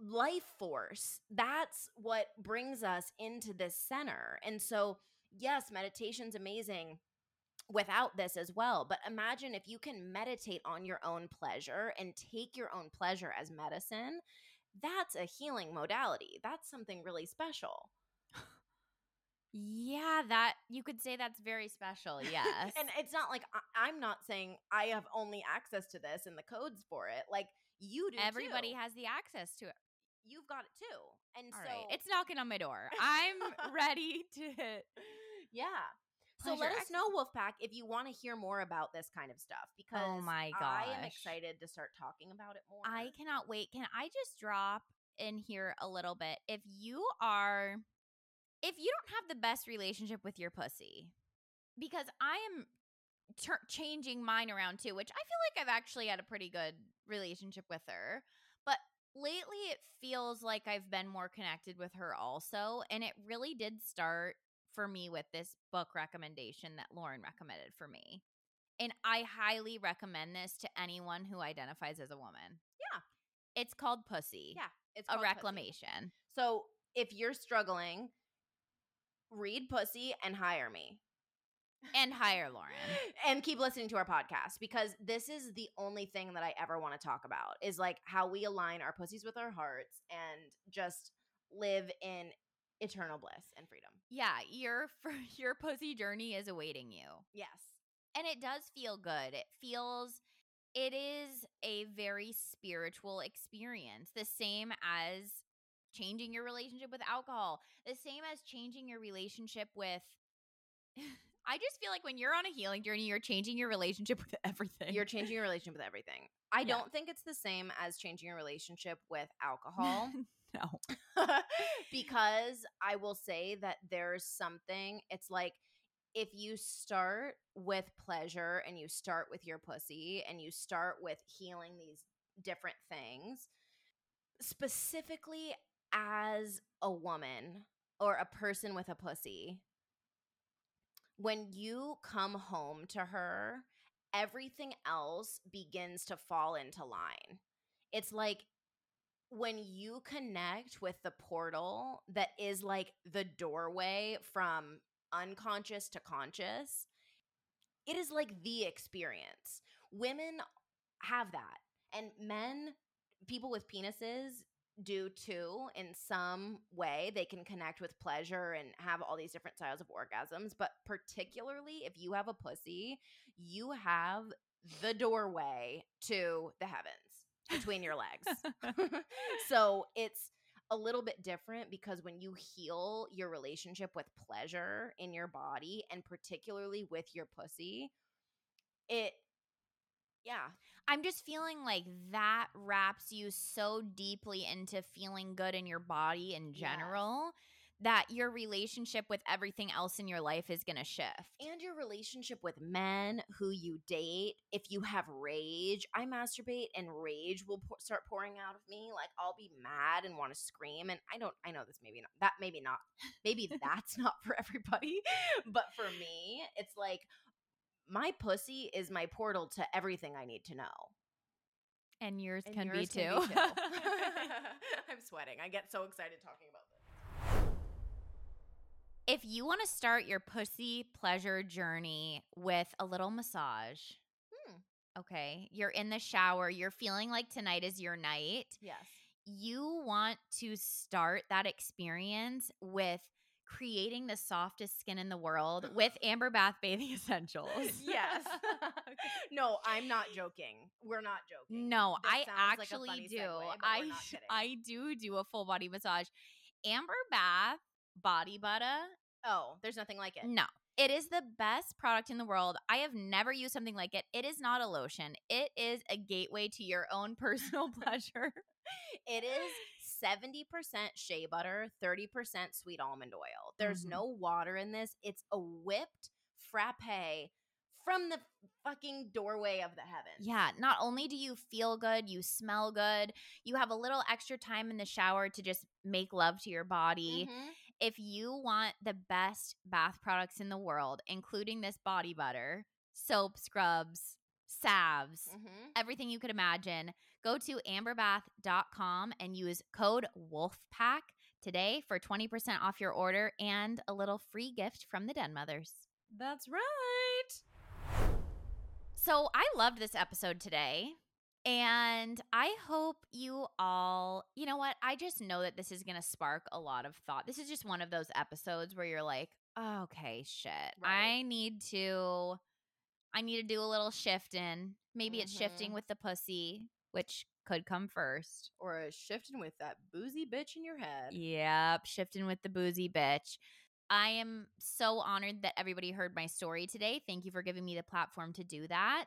life force. That's what brings us into this center. And so, yes, meditation's amazing without this as well. But imagine if you can meditate on your own pleasure and take your own pleasure as medicine. That's a healing modality. That's something really special. Yeah, that you could say that's very special. *laughs* Yes. and it's not like I, am not saying I have only access to this and the codes for it. Like you do. Everybody too. has the access to it. You've got it too. And All so right. it's knocking on my door. I'm *laughs* ready to Yeah. So let us know, Wolfpack, if you want to hear more about this kind of stuff oh because Oh my my I am excited to start talking about it more. I cannot wait. Can I just drop in here a little bit? If you are, if you don't have the best relationship with your pussy, because I am changing mine around too, which I feel like I've actually had a pretty good relationship with her. But lately it feels like I've been more connected with her also. And it really did start for me with this book recommendation that Lauren recommended for me. And I highly recommend this to anyone who identifies as a woman. Yeah. It's called Pussy. yeah, it's A called Pussy. reclamation. So if you're struggling, read Pussy and hire me. And hire Lauren. *laughs* and keep listening to our podcast because this is the only thing that I ever want to talk about is like how we align our pussies with our hearts and just live in eternal bliss and freedom. Yeah, your *laughs* your pussy journey is awaiting you. Yes. And it does feel good. It feels it is a very spiritual experience. The same as changing your relationship with alcohol, the same as changing your relationship with *laughs* I just feel like when you're on a healing journey, you're changing your relationship with everything. You're *laughs* changing your relationship with everything. I Yeah. don't think it's the same as changing your relationship with alcohol. *laughs* no. because I will say that there's something, it's like if you start with pleasure and you start with your pussy and you start with healing these different things, specifically as a woman or a person with a pussy, when you come home to her, everything else begins to fall into line. It's like when you connect with the portal that is like the doorway from unconscious to conscious, it is like the experience. Women have that, and men, people with penises, do too in some way. They can connect with pleasure and have all these different styles of orgasms. But particularly if you have a pussy, you have the doorway to the heavens between your legs. *laughs* *laughs* so it's a little bit different because when you heal your relationship with pleasure in your body and particularly with your pussy, it, yeah, I'm just feeling like that wraps you so deeply into feeling good in your body in Yes. That your relationship with everything else in your life is going to shift. and your relationship with men who you date if you have rage i masturbate and rage will pour, start pouring out of me like i'll be mad and want to scream and i don't i know this maybe not that maybe not maybe that's not for *laughs* everybody but for me it's like my pussy is my portal to everything i need to know and yours And can yours be can be too. *laughs* *laughs* i'm sweating i get so excited talking about this if you want to start your pussy pleasure journey with a little massage, Hmm. okay, you're in the shower, you're feeling like tonight is your night. yes you want to start that experience with creating the softest skin in the world with *gasps* Amber Bath Bathing *laughs* Essentials. yes *laughs* *laughs* no i'm not joking we're not joking No, This I sounds like actually do. segue, I we're not kidding. I do do a full body massage. Amber Bath body butter. Oh, there's nothing like it. No. It is the best product in the world. I have never used something like it. It is not a lotion. It is a gateway to your own *laughs* personal pleasure. It is *laughs* 70% shea butter, 30% sweet almond oil. There's Mhm. no water in this. It's a whipped frappe from the fucking doorway of the heavens. Yeah, not only do you feel good, you smell good, you have a little extra time in the shower to just make love to your body. Mhm. If you want the best bath products in the world, including this body butter, soap, scrubs, salves, Mhm. everything you could imagine, go to amberbath.com and use code WOLFPACK today for 20% off your order and a little free gift from the Den Mothers. That's right. So I loved this episode today. And I hope you all, you know what? I just know that this is going to spark a lot of thought. This is just one of those episodes where you're like, oh, okay, shit. Right. I need to, I need to do a little shifting. Maybe it's shifting Mhm. with the pussy, which could come first. Or a shifting with that boozy bitch in your head. Yep, shifting with the boozy bitch. I am so honored that everybody heard my story today. Thank you for giving me the platform to do that.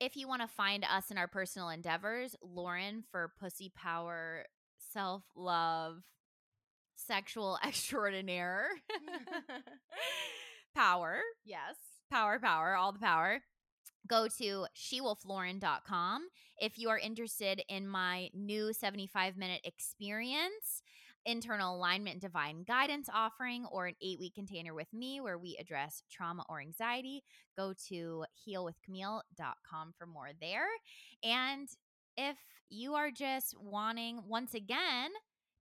If you want to find us in our personal endeavors, Lauren for Pussy Power, Self Love, Sexual *laughs* Extraordinaire, *laughs* Power, yes. power, power, all the power. Go to shewolflauren.com if you are interested in my new 75 minute experience, internal alignment divine guidance offering, or an eight week container with me where we address trauma or anxiety. Go to healwithcamille.com for more there. And if you are just wanting, once again,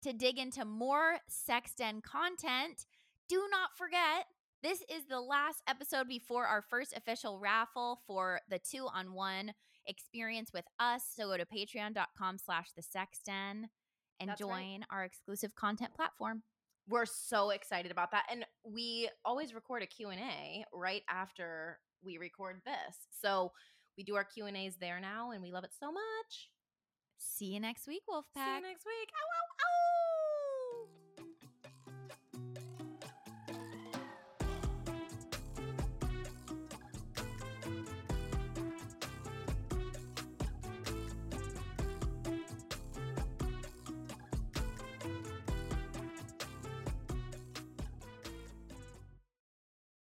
to dig into more sex den content, do not forget this is the last episode before our first official raffle for the two on one experience with us. So go to patreon.com slash the sexten and That's right. join our exclusive content platform. We're so excited about that. And we always record a Q&A right after we record this. So we do our Q&As there now and we love it so much. See you next week, Wolfpack. See you next week. Ow, ow,